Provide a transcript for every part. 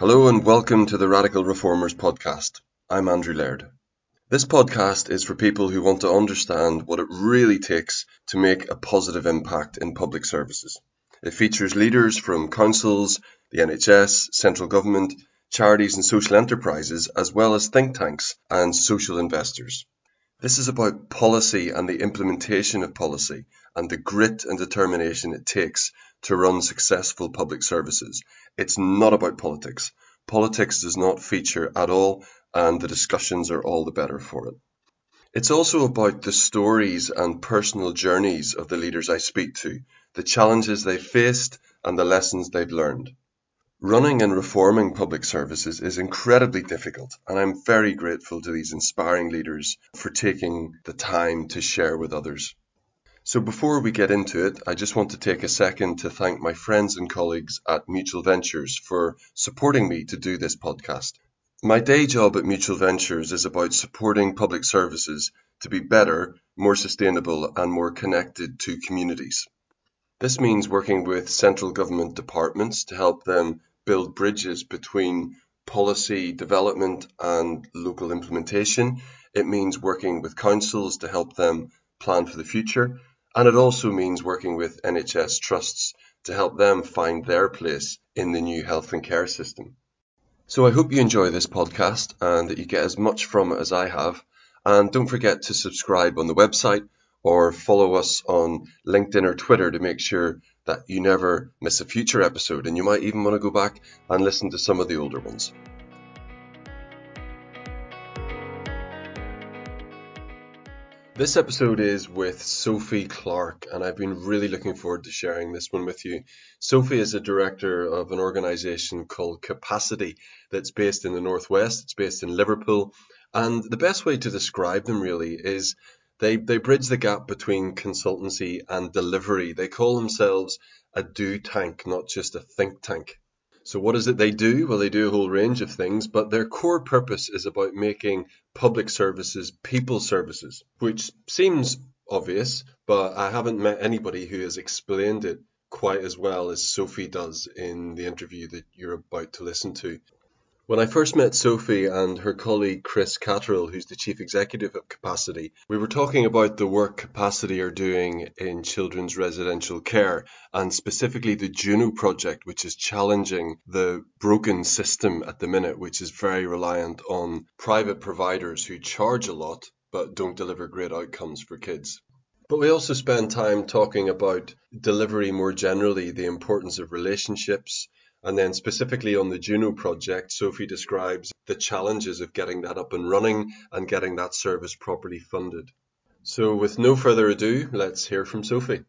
Hello and welcome to the Radical Reformers podcast. I'm Andrew Laird. This podcast is for people who want to understand what it really takes to make a positive impact in public services. It features leaders from councils, the NHS, central government, charities and social enterprises, as well as think tanks and social investors. This is about policy and the implementation of policy and the grit and determination it takes to run successful public services. It's not about politics. Politics does not feature at all, and the discussions are all the better for it. It's also about the stories and personal journeys of the leaders I speak to, the challenges they faced, and the lessons they've learned. Running and reforming public services is incredibly difficult, and I'm very grateful to these inspiring leaders for taking the time to share with others. So, before we get into it, I just want to take a second to thank my friends and colleagues at Mutual Ventures for supporting me to do this podcast. My day job at Mutual Ventures is about supporting public services to be better, more sustainable, and more connected to communities. This means working with central government departments to help them build bridges between policy development and local implementation. It means working with councils to help them plan for the future. And it also means working with NHS trusts to help them find their place in the new health and care system. So I hope you enjoy this podcast and that you get as much from it as I have. And don't forget to subscribe on the website or follow us on LinkedIn or Twitter to make sure that you never miss a future episode. And you might even want to go back and listen to some of the older ones. This episode is with Sophie Clark, and I've been really looking forward to sharing this one with you. Sophie is a director of an organization called Capacity that's based in the Northwest. It's based in Liverpool. And the best way to describe them really is they, they bridge the gap between consultancy and delivery. They call themselves a do tank, not just a think tank. So, what is it they do? Well, they do a whole range of things, but their core purpose is about making public services people services, which seems obvious, but I haven't met anybody who has explained it quite as well as Sophie does in the interview that you're about to listen to. When I first met Sophie and her colleague Chris Catterall, who's the chief executive of Capacity, we were talking about the work Capacity are doing in children's residential care and specifically the Juno project, which is challenging the broken system at the minute, which is very reliant on private providers who charge a lot but don't deliver great outcomes for kids. But we also spend time talking about delivery more generally, the importance of relationships, and then specifically on the Juno project, Sophie describes the challenges of getting that up and running and getting that service properly funded. So with no further ado, let's hear from Sophie.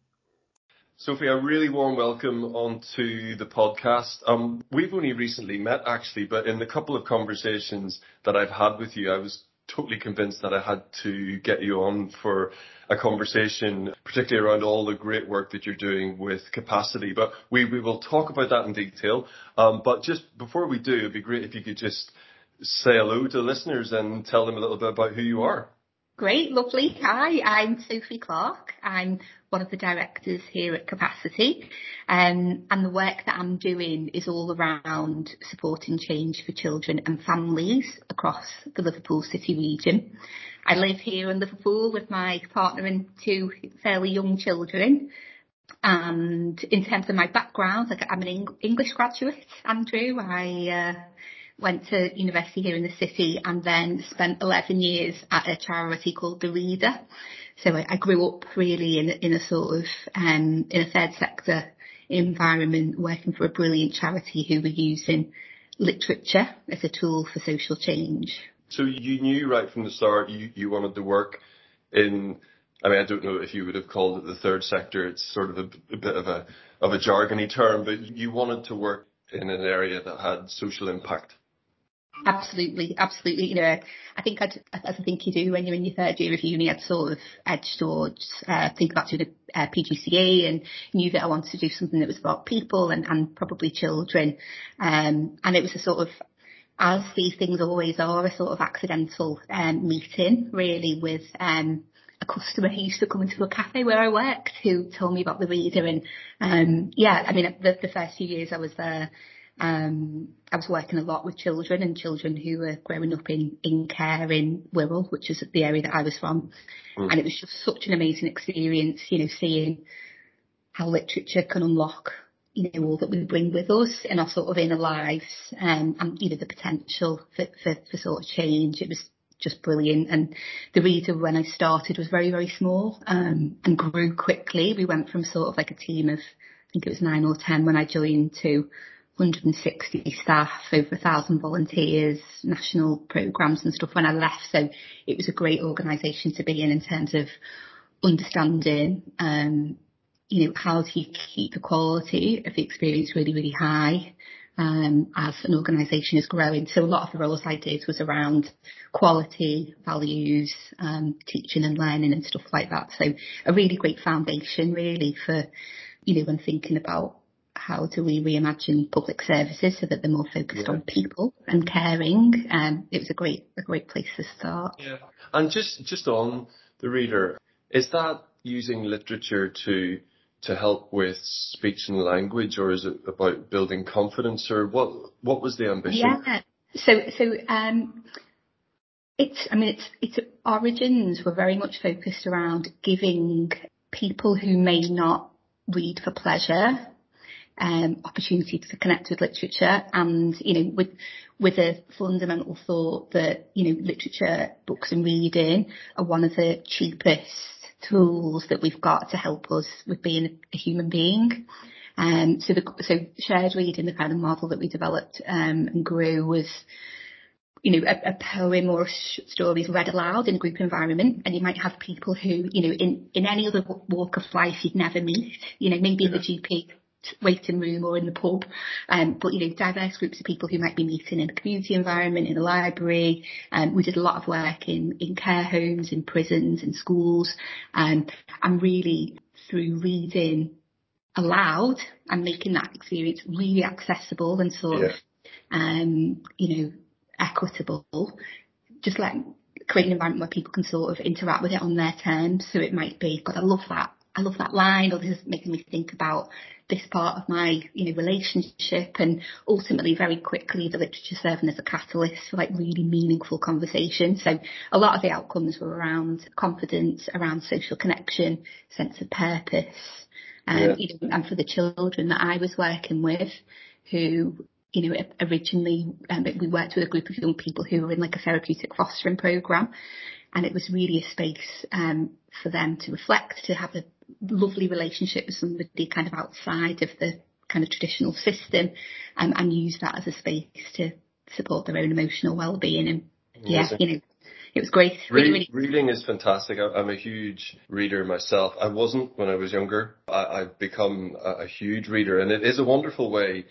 Sophie, a really warm welcome onto the podcast. Um, we've only recently met actually, but in the couple of conversations that I've had with you, I was totally convinced that I had to get you on for a conversation, particularly around all the great work that you're doing with capacity. But we, we will talk about that in detail. Um, but just before we do, it'd be great if you could just say hello to the listeners and tell them a little bit about who you are. Great, lovely. Hi, I'm Sophie Clark. I'm one of the directors here at Capacity. Um, and the work that I'm doing is all around supporting change for children and families across the Liverpool City region. I live here in Liverpool with my partner and two fairly young children. And in terms of my background, like I'm an English graduate, Andrew. I uh, went to university here in the city and then spent 11 years at a charity called The Reader. So I, I grew up really in, in a sort of, um, in a third sector environment working for a brilliant charity who were using literature as a tool for social change. So you knew right from the start you, you wanted to work in I mean, I don't know if you would have called it the third sector. It's sort of a, a bit of a of a jargony term, but you wanted to work in an area that had social impact. Absolutely, absolutely. You know, I think I'd, as I think you do when you're in your third year of uni, I'd sort of edged towards uh, think about doing a PGCE and knew that I wanted to do something that was about people and, and probably children. Um, and it was a sort of, as these things always are, a sort of accidental um, meeting really with um, a customer who used to come into a cafe where I worked who told me about the reader and um, yeah, I mean the, the first few years I was there Um, I was working a lot with children and children who were growing up in, in care in Wirral, which is the area that I was from. Mm. And it was just such an amazing experience, you know, seeing how literature can unlock, you know, all that we bring with us in our sort of inner lives, um, and, you know, the potential for, for, for sort of change. It was just brilliant. And the reader when I started was very, very small, um, and grew quickly. We went from sort of like a team of, I think it was nine or 10 when I joined to 160 staff, over a thousand volunteers, national programs and stuff when I left. So it was a great organisation to be in in terms of understanding, um, you know, how do you keep the quality of the experience really, really high um, as an organisation is growing. So a lot of the roles I did was around quality, values, um, teaching and learning and stuff like that. So a really great foundation really for, you know, when thinking about how do we reimagine public services so that they're more focused yeah. on people and caring. Um, it was a great, a great place to start. Yeah. And just, just on the reader, is that using literature to, to help with speech and language or is it about building confidence or what, what was the ambition? Yeah. So, so, um, it's, I mean, it's, its origins were very much focused around giving people who may not read for pleasure um, opportunity to connect with literature and, you know, with, with a fundamental thought that, you know, literature, books and reading are one of the cheapest tools that we've got to help us with being a human being. Um, so the, so shared reading, the kind of model that we developed, um, and grew was, you know, a, a poem or a story is read aloud in a group environment, and you might have people who, you know, in, in any other walk of life you'd never meet, you know, maybe yeah. in the GP waiting room or in the pub. Um, but, you know, diverse groups of people who might be meeting in a community environment, in a library. Um, we did a lot of work in, in care homes, in prisons, in schools. Um, and really through reading aloud and making that experience really accessible and sort yeah. of, um, you know, equitable, just like create an environment where people can sort of interact with it on their terms. So it might be, God, I love that. I love that line, or this is making me think about this part of my, you know, relationship and ultimately very quickly the literature serving as a catalyst for like really meaningful conversation. So a lot of the outcomes were around confidence, around social connection, sense of purpose. Um, yeah. you know, and for the children that I was working with who you know, originally um, we worked with a group of young people who were in like a therapeutic fostering program, and it was really a space um, for them to reflect, to have a lovely relationship with somebody kind of outside of the kind of traditional system um, and use that as a space to support their own emotional well-being and yeah you know it was great. Really, really. Reading is fantastic. I, am a huge reader myself. I wasn't when I was younger. I, have become a, a, huge reader, and it is a wonderful way.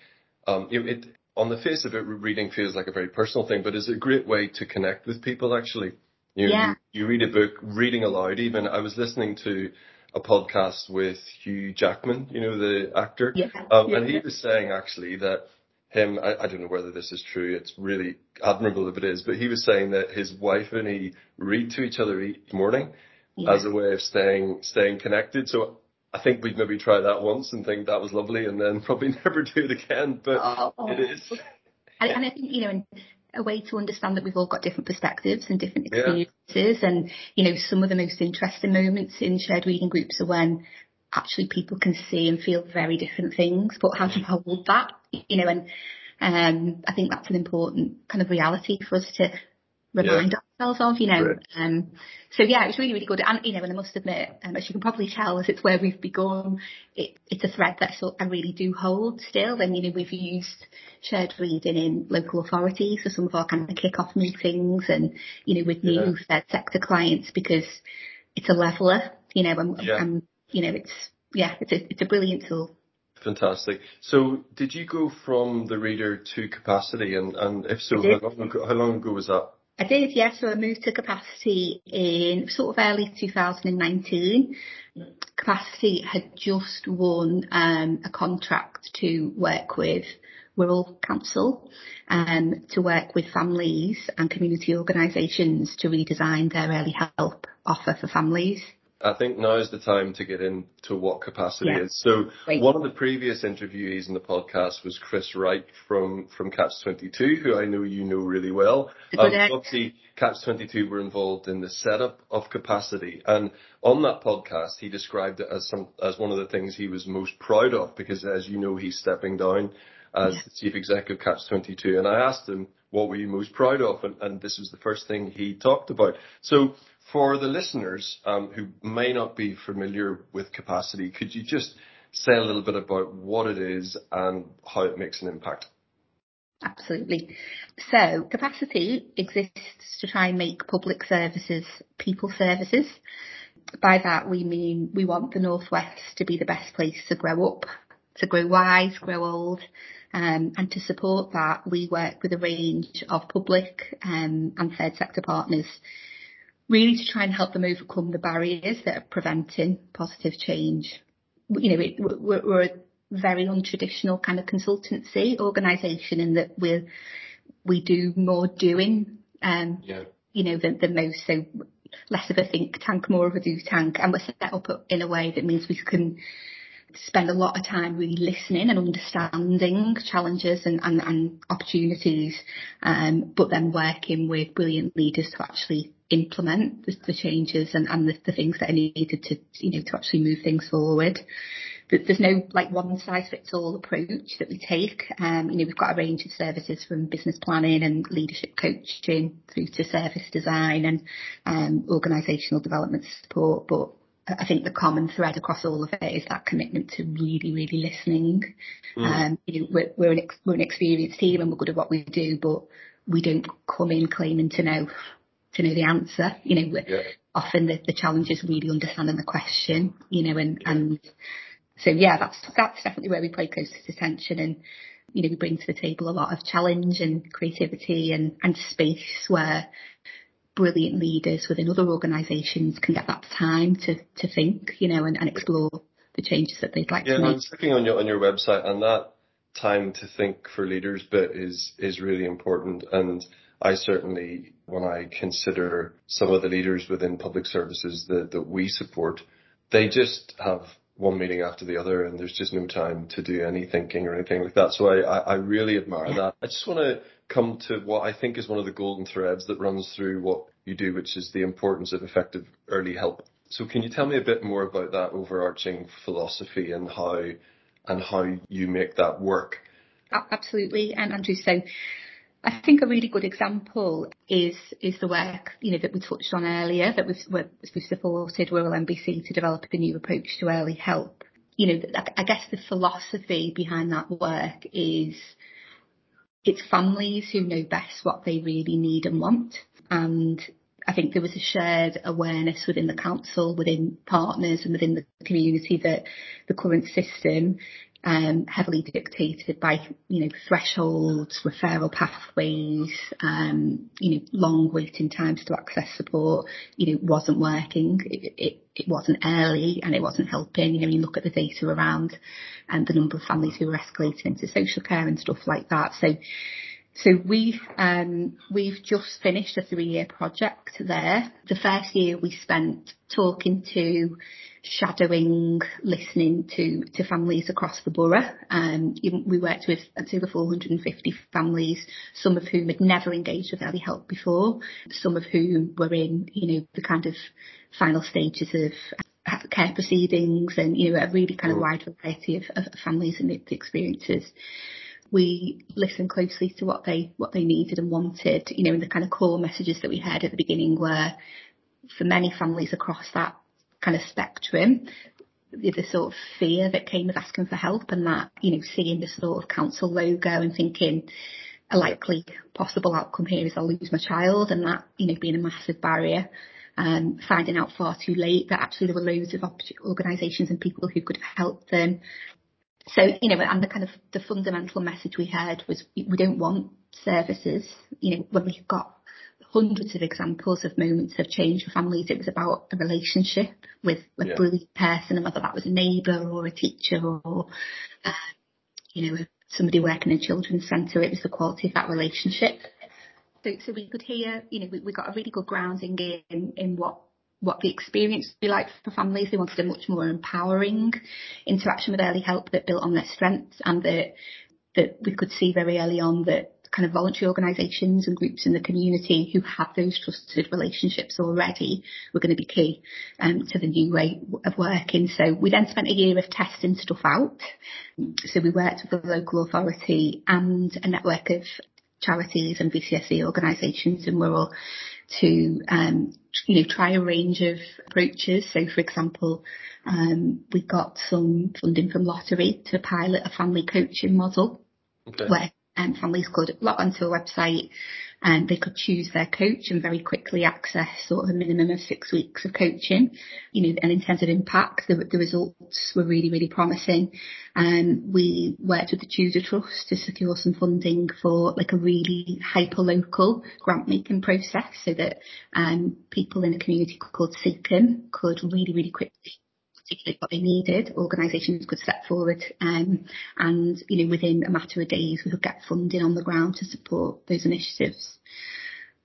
Um, it, it, on the face of it, reading feels like a very personal thing, but it's a great way to connect with people. Actually, you, yeah. you, you read a book, reading aloud. Even I was listening to a podcast with Hugh Jackman, you know, the actor. Yeah. Um, yeah. And he was saying actually that him, I, I, don't know whether this is true, it's really admirable if it is, but he was saying that his wife and he read to each other each morning yeah. as a way of staying, staying connected. So I think we'd maybe try that once and think that was lovely and then probably never do it again, but oh. it is. And, and I think, you know, a way to understand that we've all got different perspectives and different experiences. Yeah. And, you know, some of the most interesting moments in shared reading groups are when actually people can see and feel very different things, but how do you hold that? You know, and um, I think that's an important kind of reality for us to remind ourselves of, you know. Um, so yeah, it was really, really good. And, you know, and I must admit, um, as you can probably tell, as it's where we've begun, it, it's a thread that sort I really do hold still. And, you know, we've used shared reading in local authorities for some of our kind of kick-off meetings and, you know, with new yeah. third sector clients because it's a leveler, you know, and, yeah. and you know, it's, yeah, it's a, it's a brilliant tool. Fantastic. So did you go from the reader to capacity and, and if so, how long, ago, how long ago was that? I did, yes. So I moved to Capacity in sort of early 2019. Capacity had just won um, a contract to work with Wirral Council um, to work with families and community organisations to redesign their early help offer for families. I think now is the time to get into what capacity yeah. is. So Great. one of the previous interviewees in the podcast was Chris Wright from, from Catch 22, who I know you know really well. Um, obviously, Catch 22 were involved in the setup of capacity. And on that podcast, he described it as some, as one of the things he was most proud of because as you know, he's stepping down as yeah. the chief executive of Catch 22. And I asked him, what were you most proud of? And, and this was the first thing he talked about. So for the listeners um, who may not be familiar with capacity, could you just say a little bit about what it is and how it makes an impact? Absolutely. So capacity exists to try and make public services people services. By that we mean we want the Northwest to be the best place to grow up, to grow wise, grow old, um, and to support that we work with a range of public um, and third sector partners really to try and help them overcome the barriers that are preventing positive change. You know, it, we're, we're, a very untraditional kind of consultancy organisation in that we we do more doing, um, yeah. you know, than, than most. So less of a think tank, more of a do tank, and we're set up in a way that means we can spend a lot of time really listening and understanding challenges and, and, and opportunities, um, but then working with brilliant leaders to actually implement the, the changes and, and the, the, things that are needed to, you know, to actually move things forward. But There's no like one size fits all approach that we take. Um, you know, we've got a range of services from business planning and leadership coaching through to service design and um, organisational development support. But I think the common thread across all of it is that commitment to really, really listening. Mm. Um, you know, we're, we're, an ex- we're an experienced team and we're good at what we do, but we don't come in claiming to know to know the answer. You know, yeah. often the, the challenge is really understanding the question. You know, and and so yeah, that's that's definitely where we play closest attention and. You know, we bring to the table a lot of challenge and creativity and, and space where brilliant leaders within other organisations can get that time to, to think, you know, and, and explore the changes that they'd like yeah, to make. Yeah, I was looking on your on your website, and that time to think for leaders bit is is really important. And I certainly, when I consider some of the leaders within public services that that we support, they just have one meeting after the other and there's just no time to do any thinking or anything like that. So I, I, really admire that. I just want to come to what I think is one of the golden threads that runs through what you do, which is the importance of effective early help. So can you tell me a bit more about that overarching philosophy and how and how you make that work? Absolutely, and Andrew. So I think a really good example is is the work you know that we touched on earlier that we've we've supported Wirral MBC to develop a new approach to early help. You know, I guess the philosophy behind that work is it's families who know best what they really need and want. And I think there was a shared awareness within the council, within partners and within the community that the current system um, heavily dictated by, you know, thresholds, referral pathways, um, you know, long waiting times to access support, you know, wasn't working. It, it, it wasn't early and it wasn't helping. You know, you look at the data around and the number of families who were escalating into social care and stuff like that. So, so we've um, we've just finished a three year project there. The first year we spent talking to shadowing, listening to, to families across the borough. Um, we worked with over 450 families, some of whom had never engaged with early help before, some of whom were in, you know, the kind of final stages of care proceedings and, you know, a really kind of wide variety of, of families and experiences we listened closely to what they what they needed and wanted. You know, and the kind of core messages that we had at the beginning were for many families across that kind of spectrum, the sort of fear that came with asking for help and that, you know, seeing the sort of council logo and thinking a likely possible outcome here is I'll lose my child and that, you know, being a massive barrier. Um, finding out far too late that actually there were loads of organisations and people who could have helped them. So, you know, and the kind of the fundamental message we heard was we don't want services, you know, when we've got hundreds of examples of moments of change for families. It was about a relationship with a yeah. brilliant person, and whether that was a neighbour or a teacher or, uh, you know, somebody working in a children's centre. It was the quality of that relationship. So, so we could hear, you know, we, we got a really good grounding in, in what what the experience would be like for families. They wanted a much more empowering interaction with early help that built on their strengths and that that we could see very early on that kind of voluntary organisations and groups in the community who have those trusted relationships already were going to be key um, to the new way of working. So we then spent a year of testing stuff out. So we worked with the local authority and a network of charities and VCSE organisations and we're Wirral to um, you know try a range of approaches. So, for example, um, we got some funding from Lottery to pilot a family coaching model okay. where um, families could log onto a website and they could choose their coach and very quickly access sort of a minimum of six weeks of coaching. You know, and in terms of impact, the, the results were really, really promising. And um, we worked with the Tudor Trust to secure some funding for like a really hyper-local grant making process so that um, people in the community called Seacombe could really, really quickly particularly what they needed, organisations could step forward um, and, you know, within a matter of days we could get funding on the ground to support those initiatives.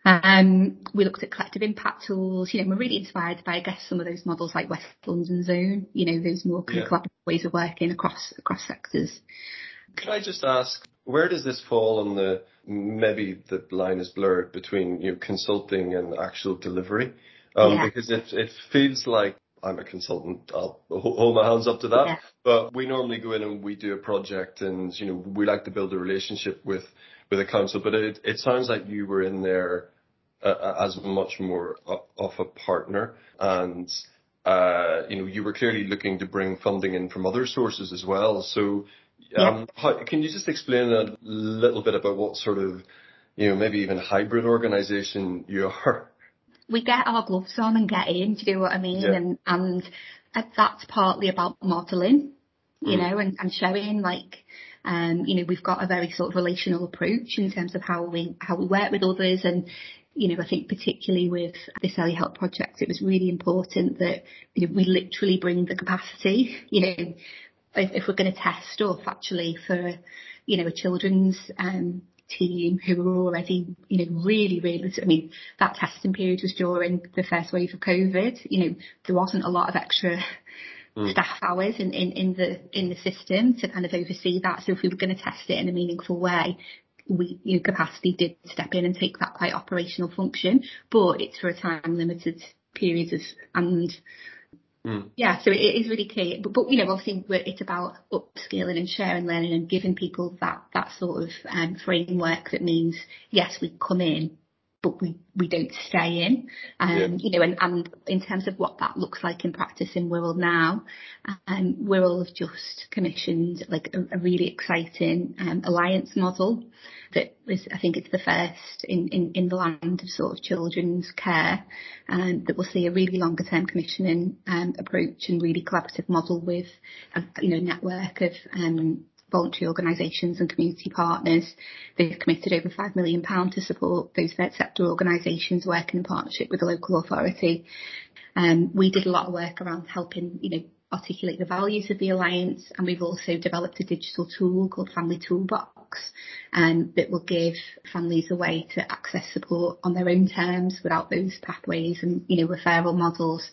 Um, we looked at collective impact tools, you know, we're really inspired by, I guess, some of those models like West London Zone, you know, those more kind yeah. of collaborative ways of working across, across sectors. Could I just ask, where does this fall on the, maybe the line is blurred between, you know, consulting and actual delivery? Um, yeah. because it, it feels like I'm a consultant. I'll hold my hands up to that. Yeah. But we normally go in and we do a project and, you know, we like to build a relationship with, with a council, but it, it sounds like you were in there uh, uh as much more of a partner and, uh, you know, you were clearly looking to bring funding in from other sources as well. So, um, yeah. how, can you just explain a little bit about what sort of, you know, maybe even hybrid organization you are? We get our gloves on and get in. Do you know what I mean? Yeah. And and that's partly about modelling, you mm. know, and, and showing like. Um, you know, we've got a very sort of relational approach in terms of how we how we work with others, and you know, I think particularly with this early help project, it was really important that you know, we literally bring the capacity. You know, if, if we're going to test stuff actually for, you know, a children's um, team who were already, you know, really, really, I mean, that testing period was during the first wave of COVID. You know, there wasn't a lot of extra mm. staff hours in, in, in the, in the system to kind of oversee that. So if we were going to test it in a meaningful way, we, you know, capacity did step in and take that quite operational function, but it's for a time limited period of, and Mm. Yeah, so it is really key. But, but you know, obviously, it's about upskilling and sharing learning and giving people that that sort of um, framework that means yes, we come in, but we, we don't stay in. Um, yeah. you know, and, and in terms of what that looks like in practice in Wirral now, um, Wirral have just commissioned like a, a really exciting um, alliance model that was, I think it's the first in, in, in the land of sort of children's care, um, that will see a really longer term commissioning um, approach and really collaborative model with a you know network of um, voluntary organisations and community partners. They've committed over £5 million to support those third sector organisations working in partnership with the local authority. Um, we did a lot of work around helping, you know, articulate the values of the alliance and we've also developed a digital tool called Family Toolbox um, that will give families a way to access support on their own terms without those pathways and you know referral models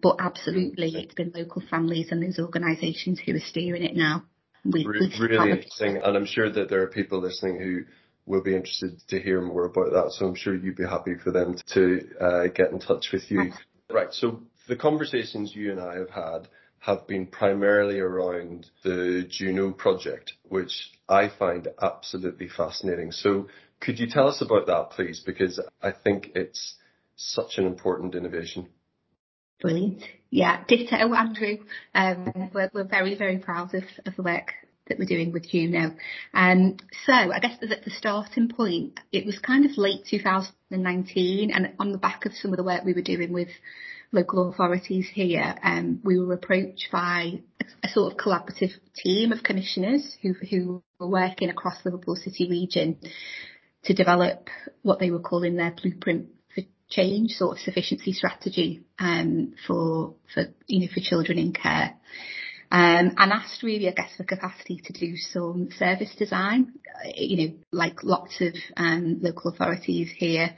but absolutely it's been local families and those organisations who are steering it now we, Re- really interesting, and I'm sure that there are people listening who will be interested to hear more about that. So I'm sure you'd be happy for them to uh, get in touch with you. Right. So the conversations you and I have had have been primarily around the Juno project, which I find absolutely fascinating. So could you tell us about that, please? Because I think it's such an important innovation. Brilliant. Yeah, ditto, Andrew. Um, we're, we're very, very proud of, of the work that we're doing with Juno. Um, so I guess at the starting point, it was kind of late 2019 and on the back of some of the work we were doing with local authorities here, um, we were approached by a, a, sort of collaborative team of commissioners who, who were working across Liverpool City region to develop what they were calling their blueprint change sort of sufficiency strategy um, for for you know for children in care. Um, and asked really, I guess, for capacity to do some service design. You know, like lots of um, local authorities here,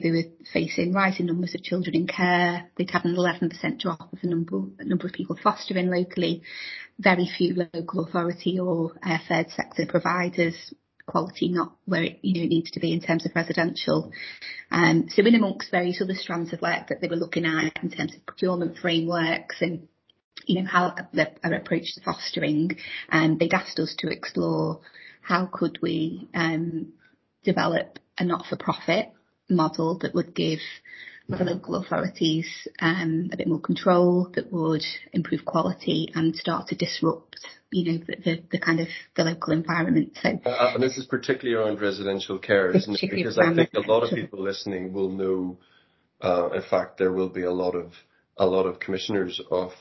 they were facing rising numbers of children in care. They'd had an 11% drop of the number, number of people fostering locally. Very few local authority or uh, third sector providers quality not where it you know needs to be in terms of residential. Um, so in amongst various other strands of work that they were looking at in terms of procurement frameworks and you know how their, approach to fostering, um, they'd asked us to explore how could we um, develop a not-for-profit model that would give the local authorities um, a bit more control that would improve quality and start to disrupt, you know, the, the, the kind of the local environment. So, uh, uh and this is particularly around residential care, isn't it? Because I think a lot of people listening will know. Uh, in fact, there will be a lot of a lot of commissioners of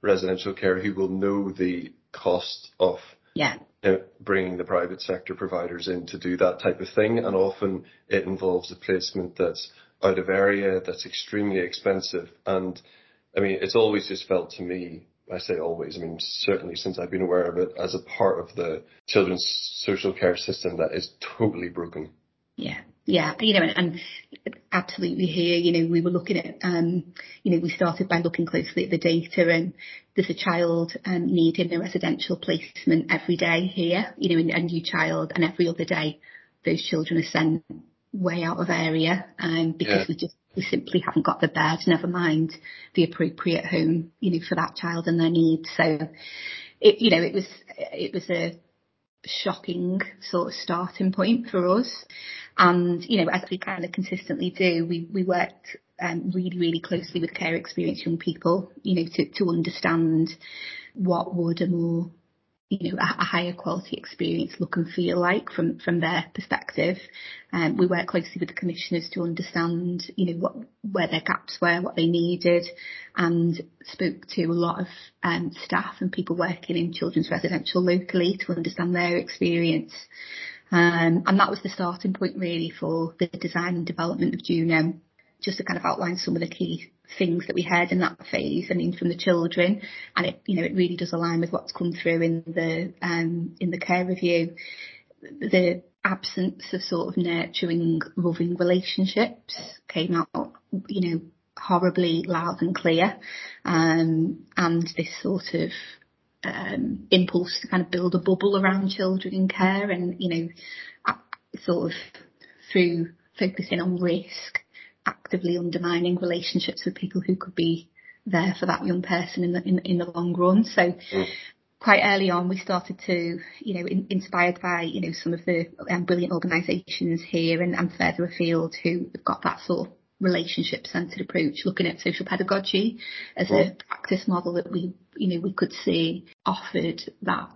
residential care who will know the cost of yeah. Uh, bringing the private sector providers in to do that type of thing, and often it involves a placement that's out of area, that's extremely expensive. And I mean, it's always just felt to me, I say always, I mean, certainly since I've been aware of it, as a part of the children's social care system that is totally broken. Yeah. Yeah, you know, and, and absolutely here, you know, we were looking at, um, you know, we started by looking closely at the data and there's a child um, needing a residential placement every day here, you know, and a new child and every other day those children are sent way out of area um, because yeah. we just we simply haven't got the bed, never mind the appropriate home, you know, for that child and their needs. So it, you know, it was, it was a, shocking sort of starting point for us. And, you know, as we kind of consistently do, we, we worked um, really, really closely with care experienced young people, you know, to, to understand what would a more you know, a, a, higher quality experience look and feel like from, from their perspective. Um, we work closely with the commissioners to understand, you know, what, where their gaps were, what they needed, and spoke to a lot of um, staff and people working in children's residential locally to understand their experience. Um, and that was the starting point really for the design and development of Juno, just to kind of outline some of the key things that we heard in that phase, I mean, from the children, and it, you know, it really does align with what's come through in the um, in the care review. The absence of sort of nurturing, loving relationships came out, you know, horribly loud and clear, um, and this sort of um, impulse to kind of build a bubble around children in care, and you know, sort of through focusing on risk actively undermining relationships with people who could be there for that young person in the in, in the long run. So mm. quite early on, we started to, you know, in, inspired by you know some of the um, brilliant organisations here and, and further afield who have got that sort of relationship centred approach, looking at social pedagogy as mm. a practice model that we you know we could see offered that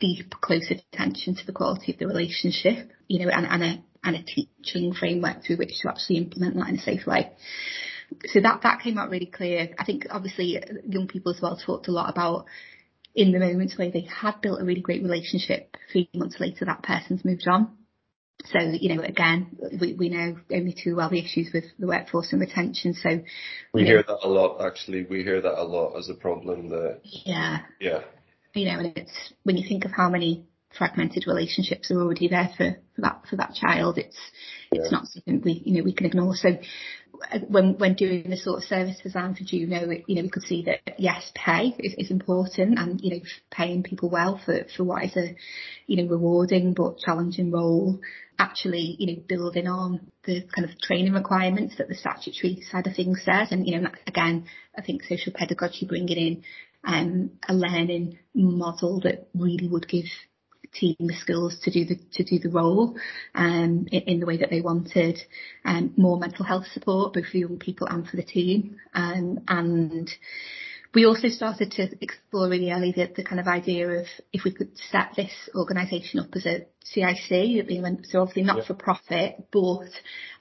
deep, close attention to the quality of the relationship, you know, and, and a and a teaching framework through which to actually implement that in a safe way. So that, that came out really clear. I think obviously young people as well talked a lot about in the moments where they had built a really great relationship, three months later that person's moved on. So, you know, again, we, we know only too well the issues with the workforce and retention. So we hear know, that a lot actually. We hear that a lot as a problem that Yeah. Yeah. You know, and it's when you think of how many fragmented relationships are already there for, for that for that child. It's it's yeah. not something we you know we can ignore. So when when doing the sort of service design for Juno, you know we could see that yes, pay is, is important, and you know paying people well for for what is a you know rewarding but challenging role. Actually, you know, building on the kind of training requirements that the statutory side of things says, and you know, again, I think social pedagogy bringing in um, a learning model that really would give team the skills to do the to do the role um, in, in, the way that they wanted. Um, more mental health support both for young people and for the team. Um, and we also started to explore really early the, the kind of idea of if we could set this organisation up as a CIC, so obviously not yeah. for profit, but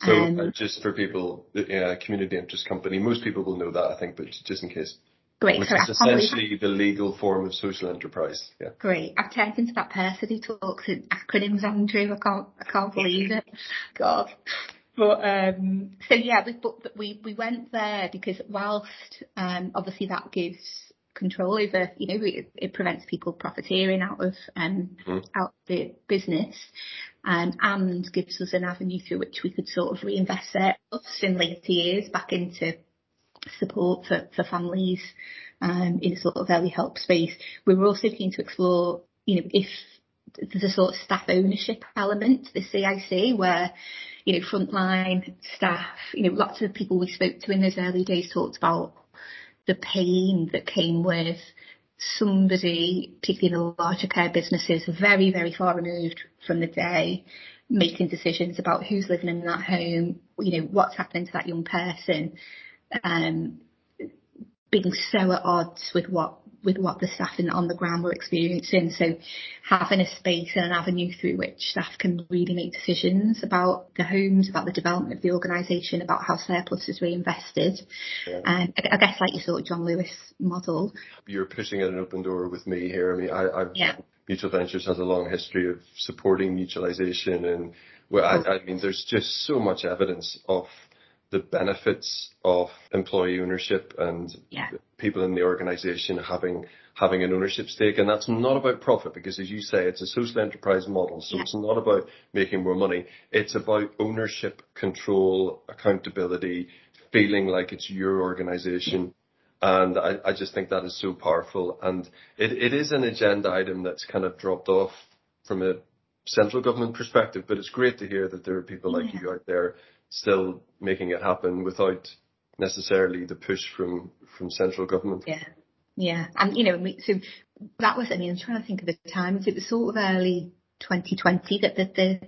so uh, just for people, uh, community interest company. Most people will know that, I think, but just in case. Great. Which is essentially the legal form of social enterprise. Yeah. Great. I've turned into that person who talks in acronyms, Andrew. I can't, I can't believe it. God. But um, so yeah, we, but we we went there because whilst um, obviously that gives control over, you know, it, it prevents people profiteering out of um, mm. out the business. um, and gives us an avenue through which we could sort of reinvest us in later years back into support for, for families um, in a sort of early help space. We were also keen to explore, you know, if there's a sort of staff ownership element to the CIC where, you know, frontline staff, you know, lots of people we spoke to in those early days talked about the pain that came with somebody, particularly in the larger care businesses, very, very far removed from the day, making decisions about who's living in that home, you know, what's happening to that young person, um, being so at odds with what with what the staff in, on the ground were experiencing. So having a space and an avenue through which staff can really make decisions about the homes, about the development of the organisation, about how surplus is reinvested. Yeah. Um, I, I, guess like your sort of John Lewis model. You're pushing at an open door with me here. I mean, I, I've, yeah. Mutual Ventures has a long history of supporting mutualisation and well, I, I mean, there's just so much evidence of the benefits of employee ownership and yeah. people in the organization having having an ownership stake. And that's not about profit because as you say, it's a social enterprise model. So yeah. it's not about making more money. It's about ownership, control, accountability, feeling like it's your organization. And I, I just think that is so powerful. And it, it is an agenda item that's kind of dropped off from a central government perspective, but it's great to hear that there are people like yeah. you out there still making it happen without necessarily the push from from central government. Yeah, yeah, and you know, so that was. I mean, I'm trying to think of the times. It was sort of early 2020 that the the,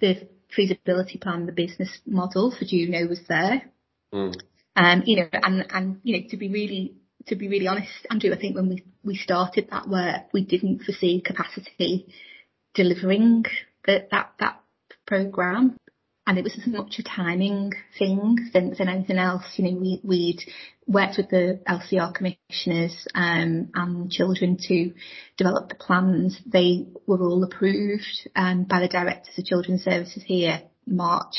the feasibility plan, the business model for Juno was there. Mm. Um, you know, and and you know, to be really to be really honest, Andrew, I think when we we started that work, we didn't foresee capacity delivering that that that program and it was as much a timing thing than, than anything else. You know, we, we'd worked with the LCR commissioners um, and children to develop the plans. They were all approved um, by the directors of children's services here March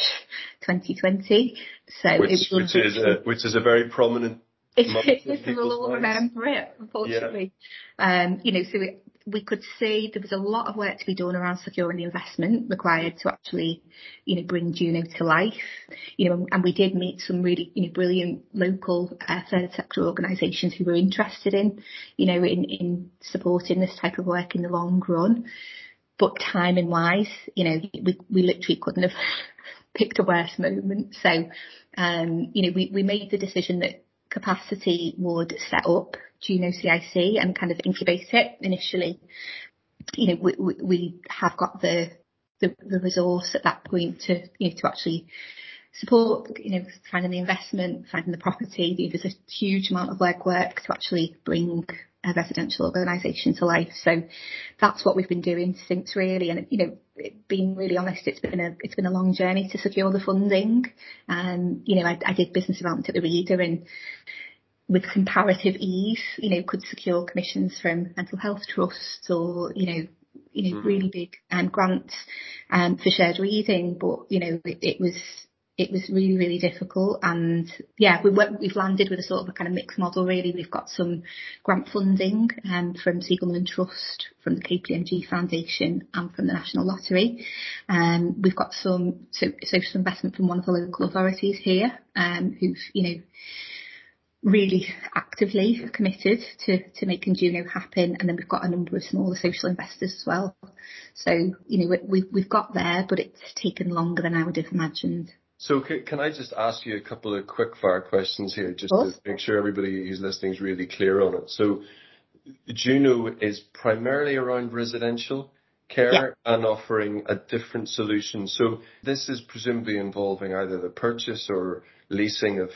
2020. So which, which is a, which is a very prominent. It is. We'll all remember it, unfortunately. Yeah. Um, you know, so it, we could see there was a lot of work to be done around securing the investment required to actually, you know, bring Juno to life. You know, and we did meet some really, you know, brilliant local uh, third sector organisations who were interested in, you know, in, in supporting this type of work in the long run. But timing wise, you know, we, we literally couldn't have picked a worse moment. So, um, you know, we, we made the decision that capacity would set up Juno CIC and kind of incubate it initially. You know, we, we, have got the, the, the resource at that point to, you know, to actually support, you know, finding the investment, finding the property. There's a huge amount of work work to actually bring a residential organisation to life. So that's what we've been doing since really. And, you know, being really honest, it's been a, it's been a long journey to secure the funding. And, um, you know, I, I did business development at the Reader and with comparative ease, you know, could secure commissions from mental health trusts or, you know, you know, mm-hmm. really big um, grants um, for shared reading. But, you know, it, it was it was really, really difficult. And yeah, we we've landed with a sort of a kind of mixed model really. We've got some grant funding um, from Segelman Trust, from the KPMG Foundation and from the National Lottery. Um, we've got some so, social investment from one of the local authorities here um, who've, you know, really actively committed to, to making Juno happen. And then we've got a number of smaller social investors as well. So, you know, we, we've got there, but it's taken longer than I would have imagined. So can I just ask you a couple of quick fire questions here, just to make sure everybody who's listening is really clear on it. So Juno is primarily around residential care yeah. and offering a different solution. So this is presumably involving either the purchase or leasing of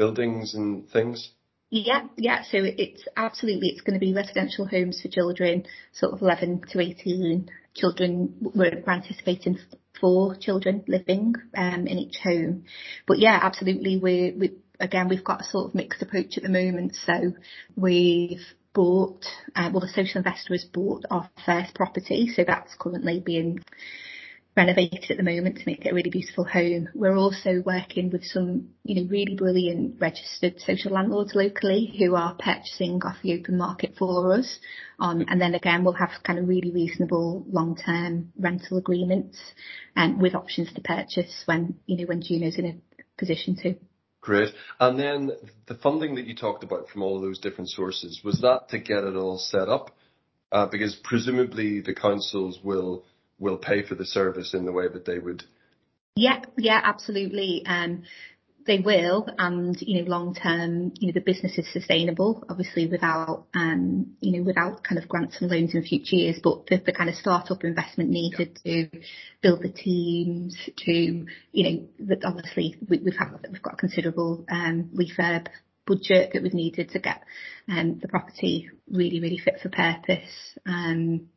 buildings and things. Yeah, yeah. So it's absolutely, it's going to be residential homes for children, sort of 11 to 18 children. We're anticipating four children living um, in each home. But yeah, absolutely. We, we again, we've got a sort of mixed approach at the moment. So we've bought, uh, well, the social investor has bought our first property. So that's currently being renovated at the moment to make it a really beautiful home. We're also working with some, you know, really brilliant registered social landlords locally who are purchasing off the open market for us. Um, and then again, we'll have kind of really reasonable long-term rental agreements and um, with options to purchase when, you know, when Juno's in a position to. Great. And then the funding that you talked about from all of those different sources, was that to get it all set up? Uh, because presumably the councils will will pay for the service in the way that they would. Yeah, yeah, absolutely. Um, they will, and you know, long term, you know, the business is sustainable, obviously, without, um, you know, without kind of grants and loans in future years. But the, the kind of startup investment needed yeah. to build the teams, to, you know, that obviously we, we've had, we've got a considerable um, refurb budget that we've needed to get um, the property really, really fit for purpose. Um,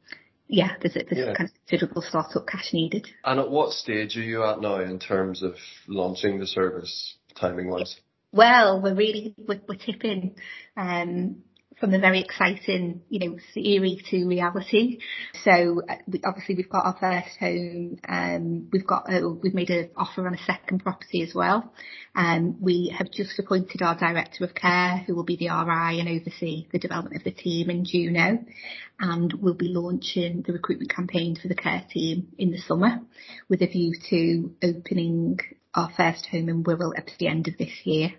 yeah, there's, there's yeah. kind of considerable startup cash needed. And at what stage are you at now in terms of launching the service timing wise? Well, we're really we're, we're tipping um, from the very exciting, you know, theory to reality. So uh, we, obviously we've got our first home, um, we've got, a, we've made an offer on a second property as well. Um, we have just appointed our director of care who will be the RI and oversee the development of the team in Juno. And we'll be launching the recruitment campaign for the care team in the summer with a view to opening our first home in Wirral at the end of this year.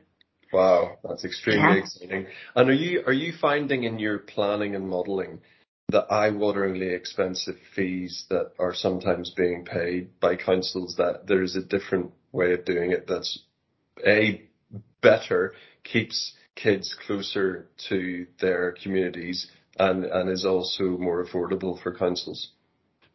Wow, that's extremely yeah. exciting. And are you are you finding in your planning and modelling the eye-wateringly expensive fees that are sometimes being paid by councils that there is a different way of doing it that's a better keeps kids closer to their communities and and is also more affordable for councils?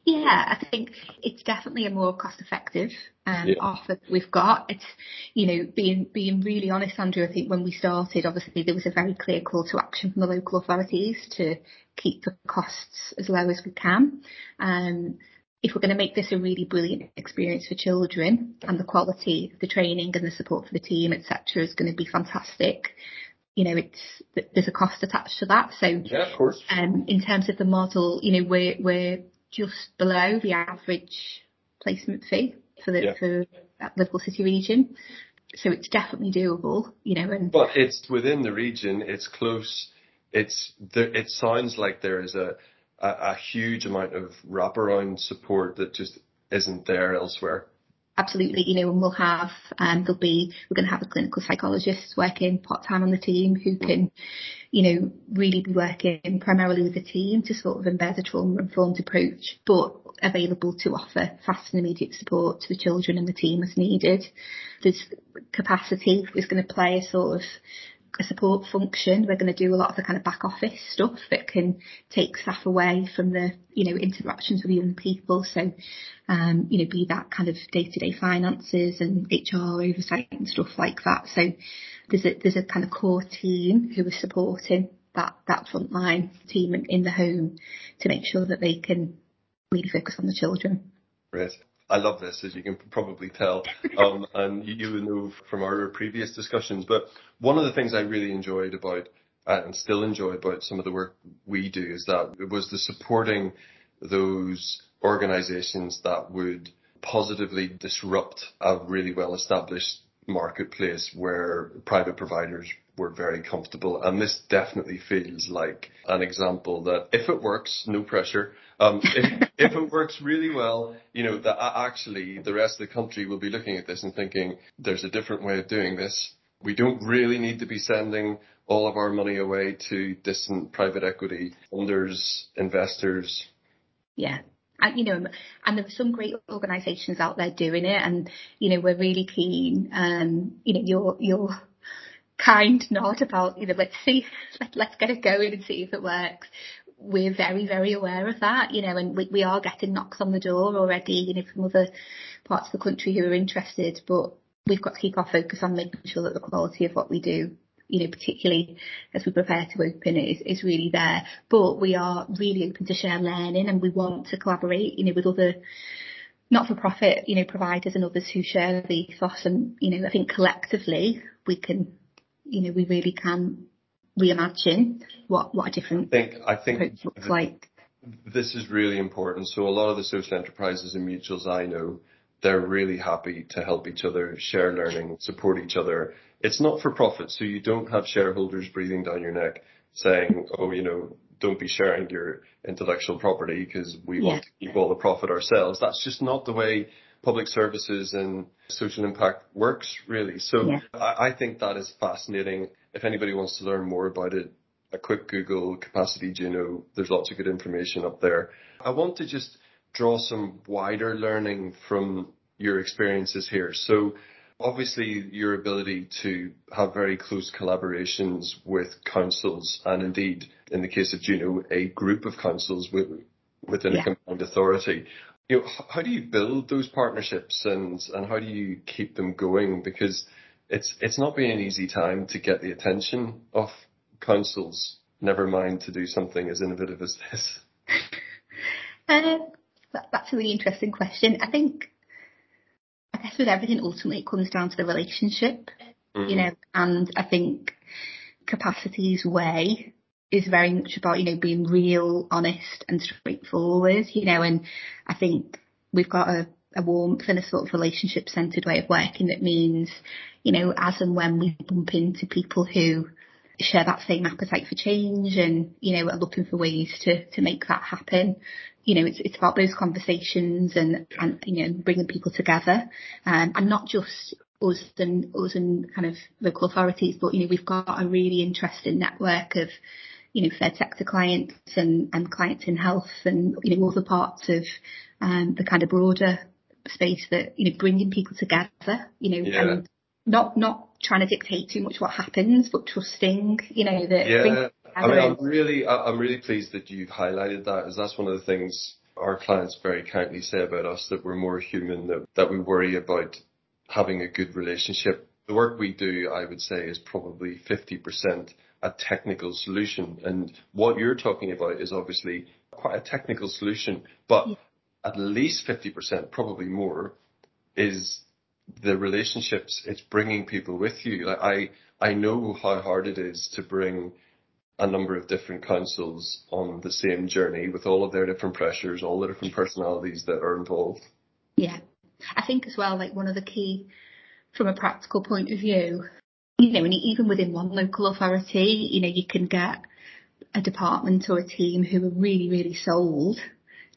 Yeah, I think it's definitely a more cost effective um, yeah. offer that we've got. It's, you know, being being really honest, Andrew, I think when we started, obviously there was a very clear call to action from the local authorities to keep the costs as low as we can. Um, if we're going to make this a really brilliant experience for children and the quality of the training and the support for the team, etc., is going to be fantastic. You know, it's there's a cost attached to that. So, yeah, of course. Um, in terms of the model, you know, we're we're just below the average placement fee for the yeah. for that Liverpool City region. So it's definitely doable, you know. And but it's within the region. It's close. It's there. It sounds like there is a, a a huge amount of wraparound support that just isn't there elsewhere absolutely, you know, and we'll have, um, there'll be, we're going to have a clinical psychologist working part time on the team who can, you know, really be working primarily with the team to sort of embed a trauma informed approach, but available to offer fast and immediate support to the children and the team as needed. There's capacity is going to play a sort of a support function. We're going to do a lot of the kind of back office stuff that can take staff away from the, you know, interactions with young people. So, um, you know, be that kind of day to day finances and HR oversight and stuff like that. So there's a, there's a kind of core team who are supporting that, that frontline team in the home to make sure that they can really focus on the children. Great. I love this, as you can probably tell, um, and you, you know from our previous discussions. But one of the things I really enjoyed about uh, and still enjoy about some of the work we do is that it was the supporting those organisations that would positively disrupt a really well established marketplace where private providers were very comfortable. And this definitely feels like an example that if it works, no pressure. Um, if, if it works really well, you know, that actually the rest of the country will be looking at this and thinking there's a different way of doing this. We don't really need to be sending all of our money away to distant private equity funders, investors. Yeah, and, you know, and there are some great organisations out there doing it, and you know, we're really keen. Um, you know, your your kind nod about you know, let's see, let, let's get it going and see if it works. We're very, very aware of that, you know, and we, we are getting knocks on the door already, you know, from other parts of the country who are interested, but we've got to keep our focus on making sure that the quality of what we do you know, particularly as we prepare to open is, is really there. But we are really open to share learning and we want to collaborate, you know, with other not-for-profit, you know, providers and others who share the ethos and, you know, I think collectively we can, you know, we really can reimagine what, what a different I think, I think approach looks like. this is really important. So a lot of the social enterprises and mutuals I know, they're really happy to help each other, share learning, support each other. It's not for profit, so you don't have shareholders breathing down your neck saying, oh, you know, don't be sharing your intellectual property because we yeah. want to keep all the profit ourselves. That's just not the way public services and social impact works really. So yeah. I, I think that is fascinating. If anybody wants to learn more about it, a quick Google capacity Juno, there's lots of good information up there. I want to just draw some wider learning from your experiences here. So obviously your ability to have very close collaborations with councils and indeed in the case of Juno, a group of councils with, within yeah. a combined authority. You know, how do you build those partnerships and, and how do you keep them going? Because it's, it's not been an easy time to get the attention of councils, never mind to do something as innovative as this. Um, that, that's a really interesting question. I think I guess with everything, ultimately it comes down to the relationship, mm-hmm. you know, and I think capacity's way is very much about, you know, being real, honest and straightforward, you know, and I think we've got a, a warmth and a sort of relationship centered way of working that means, you know, as and when we bump into people who share that same appetite for change and, you know, are looking for ways to, to make that happen. You know, it's, it's about those conversations and, and, you know, bringing people together. Um, and not just us and, us and kind of local authorities, but, you know, we've got a really interesting network of, you know, third sector clients and, and clients in health and, you know, other parts of, um, the kind of broader space that, you know, bringing people together, you know, yeah. and not, not trying to dictate too much what happens, but trusting, you know, that. Yeah, I mean, I'm really, I'm really pleased that you've highlighted that, as that's one of the things our clients very kindly say about us that we're more human, that that we worry about having a good relationship. The work we do, I would say, is probably 50% a technical solution, and what you're talking about is obviously quite a technical solution, but yeah. at least 50%, probably more, is the relationships it's bringing people with you. Like I, I know how hard it is to bring a number of different councils on the same journey with all of their different pressures, all the different personalities that are involved. Yeah. I think as well, like one of the key from a practical point of view, you know, and even within one local authority, you know, you can get a department or a team who are really, really sold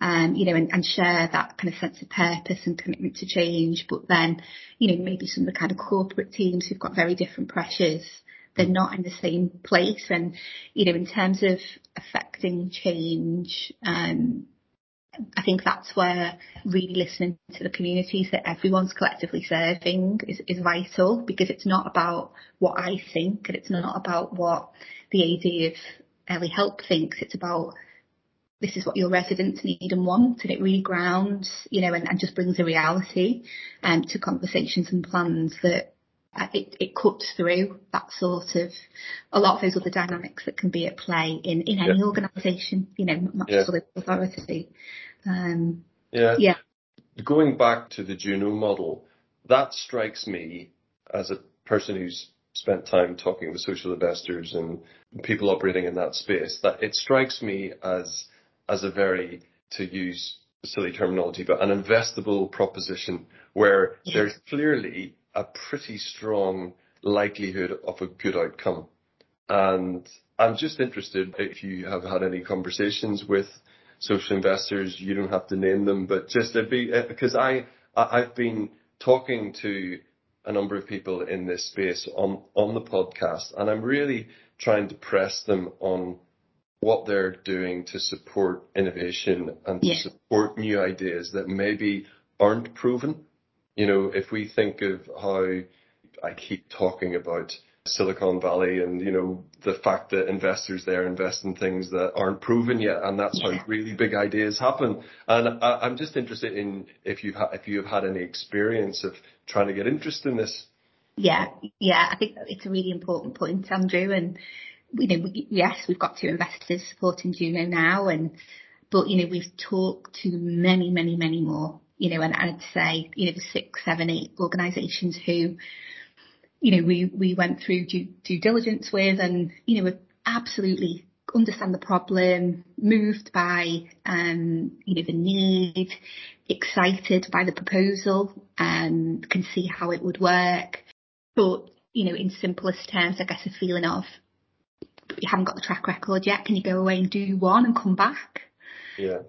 um, you know, and, and share that kind of sense of purpose and commitment to change. But then, you know, maybe some of the kind of corporate teams who've got very different pressures, they're not in the same place. And, you know, in terms of affecting change, um, I think that's where really listening to the communities that everyone's collectively serving is, is vital because it's not about what I think and it's not about what the AD of Early Help thinks. It's about this is what your residents need and want, and it really grounds, you know, and, and just brings a reality um, to conversations and plans that uh, it, it cuts through that sort of a lot of those other dynamics that can be at play in, in any yeah. organisation, you know, not yeah. just the authority. Um, yeah. Yeah. Going back to the Juno model, that strikes me as a person who's spent time talking with social investors and people operating in that space that it strikes me as as a very, to use silly terminology, but an investable proposition where yeah. there's clearly a pretty strong likelihood of a good outcome. And I'm just interested if you have had any conversations with social investors. You don't have to name them, but just it'd be eh, because I I've been talking to a number of people in this space on on the podcast, and I'm really trying to press them on what they're doing to support innovation and to support new ideas that maybe aren't proven. You know, if we think of how I keep talking about Silicon Valley and, you know, the fact that investors there invest in things that aren't proven yet, and that's how really big ideas happen. And I, am just interested in if you ha- if you have had any experience of trying to get interest in this. Yeah, yeah, I think it's a really important point, Andrew, and you know, we, yes, we've got two investors supporting Juno now, and but you know, we've talked to many, many, many more. You know, and I'd say you know, the six, seven, eight organisations who, you know, we we went through due, due diligence with, and you know, absolutely understand the problem, moved by um, you know the need, excited by the proposal, and can see how it would work. But you know, in simplest terms, I guess a feeling of you haven't got the track record yet. Can you go away and do one and come back? Yeah.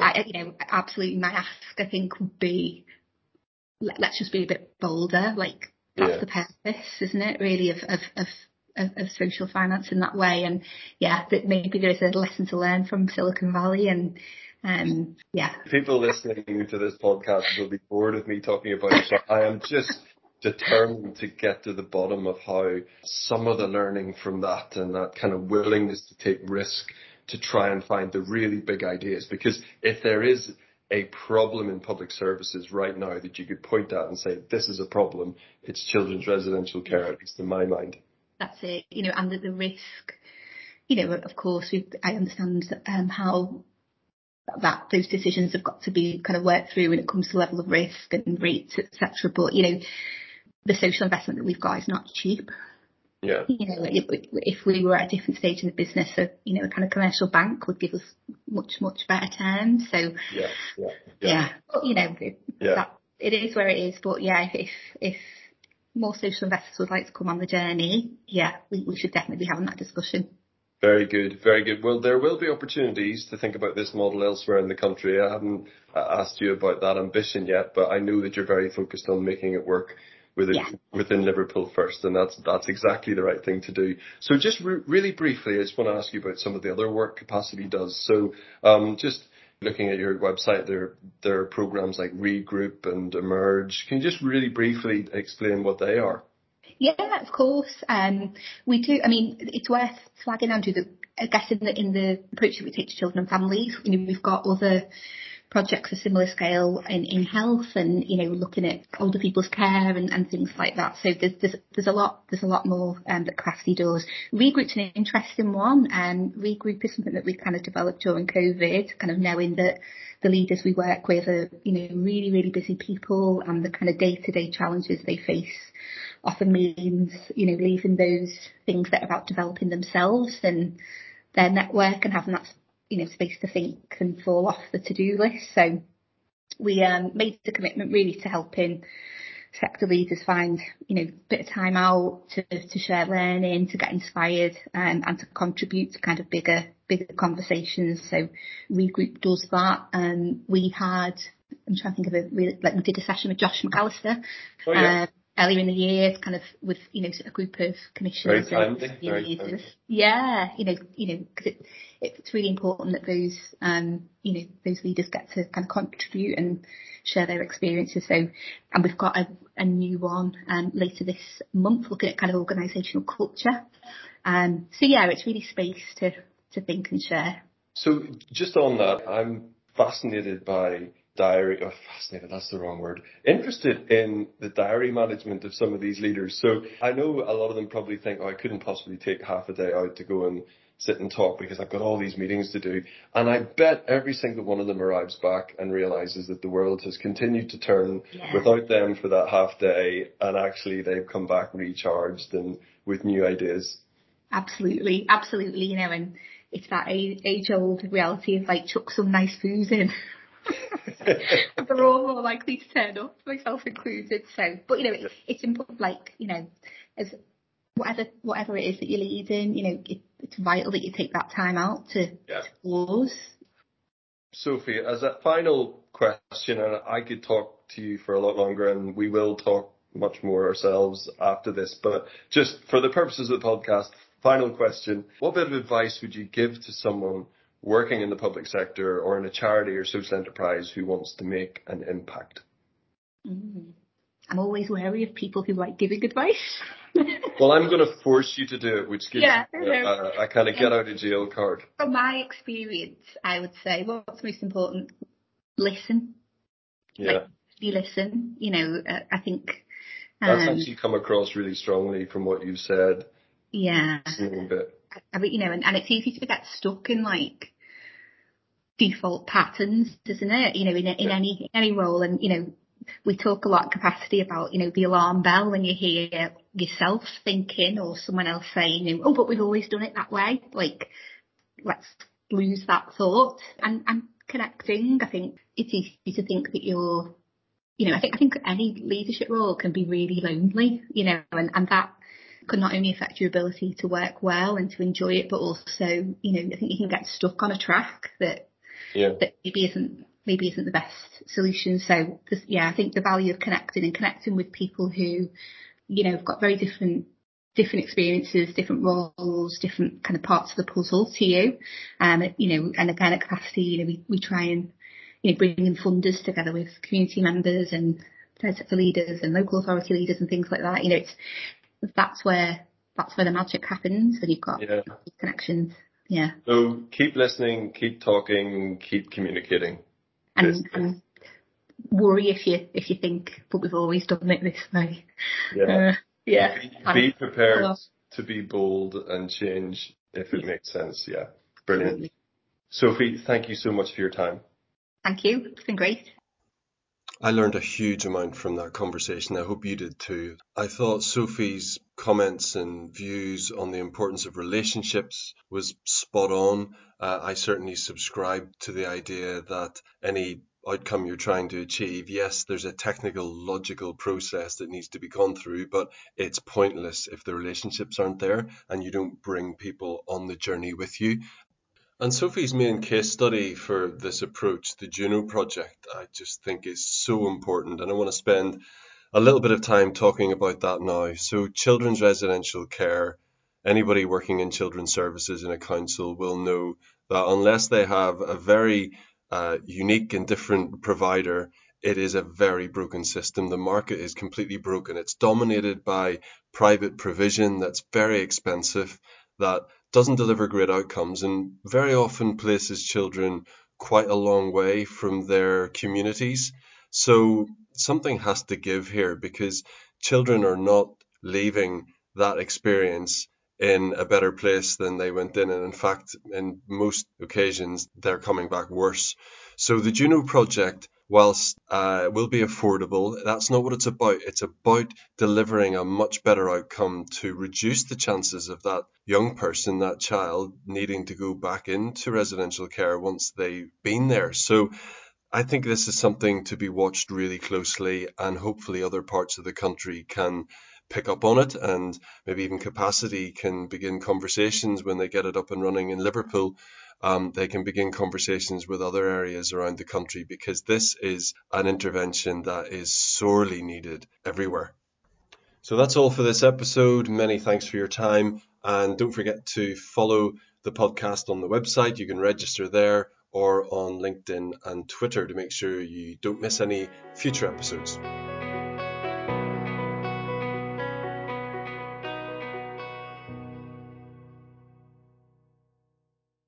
I, you know, absolutely. My ask, I think, would be let, us just be a bit bolder. Like that's the purpose, isn't it? Really, of of, of of, of, social finance in that way. And yeah, that maybe there's a lesson to learn from Silicon Valley and um, yeah. People listening to this podcast will be bored of me talking about it. I am just determined to get to the bottom of how some of the learning from that and that kind of willingness to take risk to try and find the really big ideas. Because if there is a problem in public services right now that you could point at and say, this is a problem, it's children's residential care, at least in my mind. That's it, you know, and the, the risk, you know, of course, I understand um, how that those decisions have got to be kind of worked through when it comes to level of risk and rates, etc. But you know, the social investment that we've got is not cheap. Yeah. You know, if, if we were at a different stage in the business, a, you know, a kind of commercial bank would give us much, much better terms. So, yeah, yeah, yeah. yeah. But, you know, it, yeah. That, it is where it is. But yeah, if, if more social investors would like to come on the journey, yeah, we, we should definitely be having that discussion. Very good, very good. Well, there will be opportunities to think about this model elsewhere in the country. I haven't uh, asked you about that ambition yet, but I know that you're very focused on making it work within, yeah. within Liverpool first, and that's that's exactly the right thing to do. So, just re- really briefly, I just want to ask you about some of the other work Capacity does. So, um, just looking at your website, there there are programs like Regroup and Emerge. Can you just really briefly explain what they are? Yeah, of course. Um, we do. I mean, it's worth flagging, Andrew, that I guess in the in the approach that we take to children and families, you know, we've got other projects of similar scale in, in health and you know looking at older people's care and, and things like that. So there's there's there's a lot there's a lot more um, that Capacity does. Regroup's an interesting one. Um, Regroup is something that we kind of developed during COVID, kind of knowing that the leaders we work with are you know really really busy people and the kind of day to day challenges they face often means you know leaving those things that are about developing themselves and their network and having that you know, space to think and fall off the to-do list. So we um, made the commitment really to helping sector leaders find, you know, a bit of time out to, to share learning, to get inspired um, and to contribute to kind of bigger, bigger conversations. So Regroup does that. Um, we had, I'm trying to think of it, really, like we did a session with Josh MacAlister. Oh, yeah. Um, earlier in the year, kind of with you know a group of commissioners very timely, very. Yeah, you know, you know, because it, it's really important that those um, you know those leaders get to kind of contribute and share their experiences. So, and we've got a, a new one um, later this month looking at kind of organisational culture. Um, so yeah, it's really space to to think and share. So just on that, I'm fascinated by diary, oh, fascinated, that's the wrong word, interested in the diary management of some of these leaders. So I know a lot of them probably think, oh, I couldn't possibly take half a day out to go and sit and talk because I've got all these meetings to do. And I bet every single one of them arrives back and realizes that the world has continued to turn yeah. without them for that half day. And actually they've come back recharged and with new ideas. Absolutely. Absolutely. You know, and it's that age old reality of like chuck some nice food in. they're all more likely to turn up, myself included. So, but you know, it, it's important, like you know, as whatever whatever it is that you're leading, you know, it, it's vital that you take that time out to, yeah. pause. Sophie, as a final question, and I could talk to you for a lot longer, and we will talk much more ourselves after this, but just for the purposes of the podcast, final question: What bit of advice would you give to someone? working in the public sector or in a charity or social enterprise who wants to make an impact? Mm. I'm always wary of people who like giving advice. well, I'm going to force you to do it, which gives yeah, you a, a, a kind of get out of jail card. From my experience, I would say what's most important: listen. Yeah. Like, you listen. You know, uh, I think um, that's actually come across really strongly from what you've said. Yeah. bit. I mean, you know, and, and it's easy to get stuck in like default patterns, isn't it? You know, in, in yeah. any any role, and you know, we talk a lot capacity about you know the alarm bell when you hear yourself thinking or someone else saying, oh, but we've always done it that way. Like let's lose that thought and, and connecting. I think it's easy to think that you're, you know, I think, I think any leadership role can be really lonely, you know, and, and that could not only affect your ability to work well and to enjoy it, but also, you know, I think you can get stuck on a track that, yeah. that maybe isn't maybe isn't the best solution. So yeah, I think the value of connecting and connecting with people who, you know, have got very different different experiences, different roles, different kind of parts of the puzzle to you. Um, you know, and again at capacity, you know, we, we try and, you know, bring in funders together with community members and sector leaders and local authority leaders and things like that. You know, it's, that's where, that's where the magic happens when you've got yeah. connections. Yeah. So keep listening, keep talking, keep communicating. And, and worry if you, if you think, but we've always done it this way. Yeah. Uh, yeah. Be, be prepared to be bold and change if it makes sense. Yeah. Brilliant. Absolutely. Sophie, thank you so much for your time. Thank you. It's been great. I learned a huge amount from that conversation. I hope you did too. I thought Sophie's comments and views on the importance of relationships was spot on. Uh, I certainly subscribe to the idea that any outcome you're trying to achieve, yes, there's a technical, logical process that needs to be gone through, but it's pointless if the relationships aren't there and you don't bring people on the journey with you. And Sophie's main case study for this approach, the Juno project, I just think is so important. And I want to spend a little bit of time talking about that now. So, children's residential care, anybody working in children's services in a council will know that unless they have a very uh, unique and different provider, it is a very broken system. The market is completely broken. It's dominated by private provision that's very expensive, that doesn't deliver great outcomes, and very often places children quite a long way from their communities. So something has to give here because children are not leaving that experience in a better place than they went in. And in fact, in most occasions, they're coming back worse. So the Juno project, whilst uh, will be affordable, that's not what it's about. It's about delivering a much better outcome to reduce the chances of that young person, that child, needing to go back into residential care once they've been there. So I think this is something to be watched really closely, and hopefully other parts of the country can pick up on it and maybe even capacity can begin conversations when they get it up and running in Liverpool. Um, they can begin conversations with other areas around the country because this is an intervention that is sorely needed everywhere. So that's all for this episode. Many thanks for your time. And don't forget to follow the podcast on the website. You can register there or on LinkedIn and Twitter to make sure you don't miss any future episodes.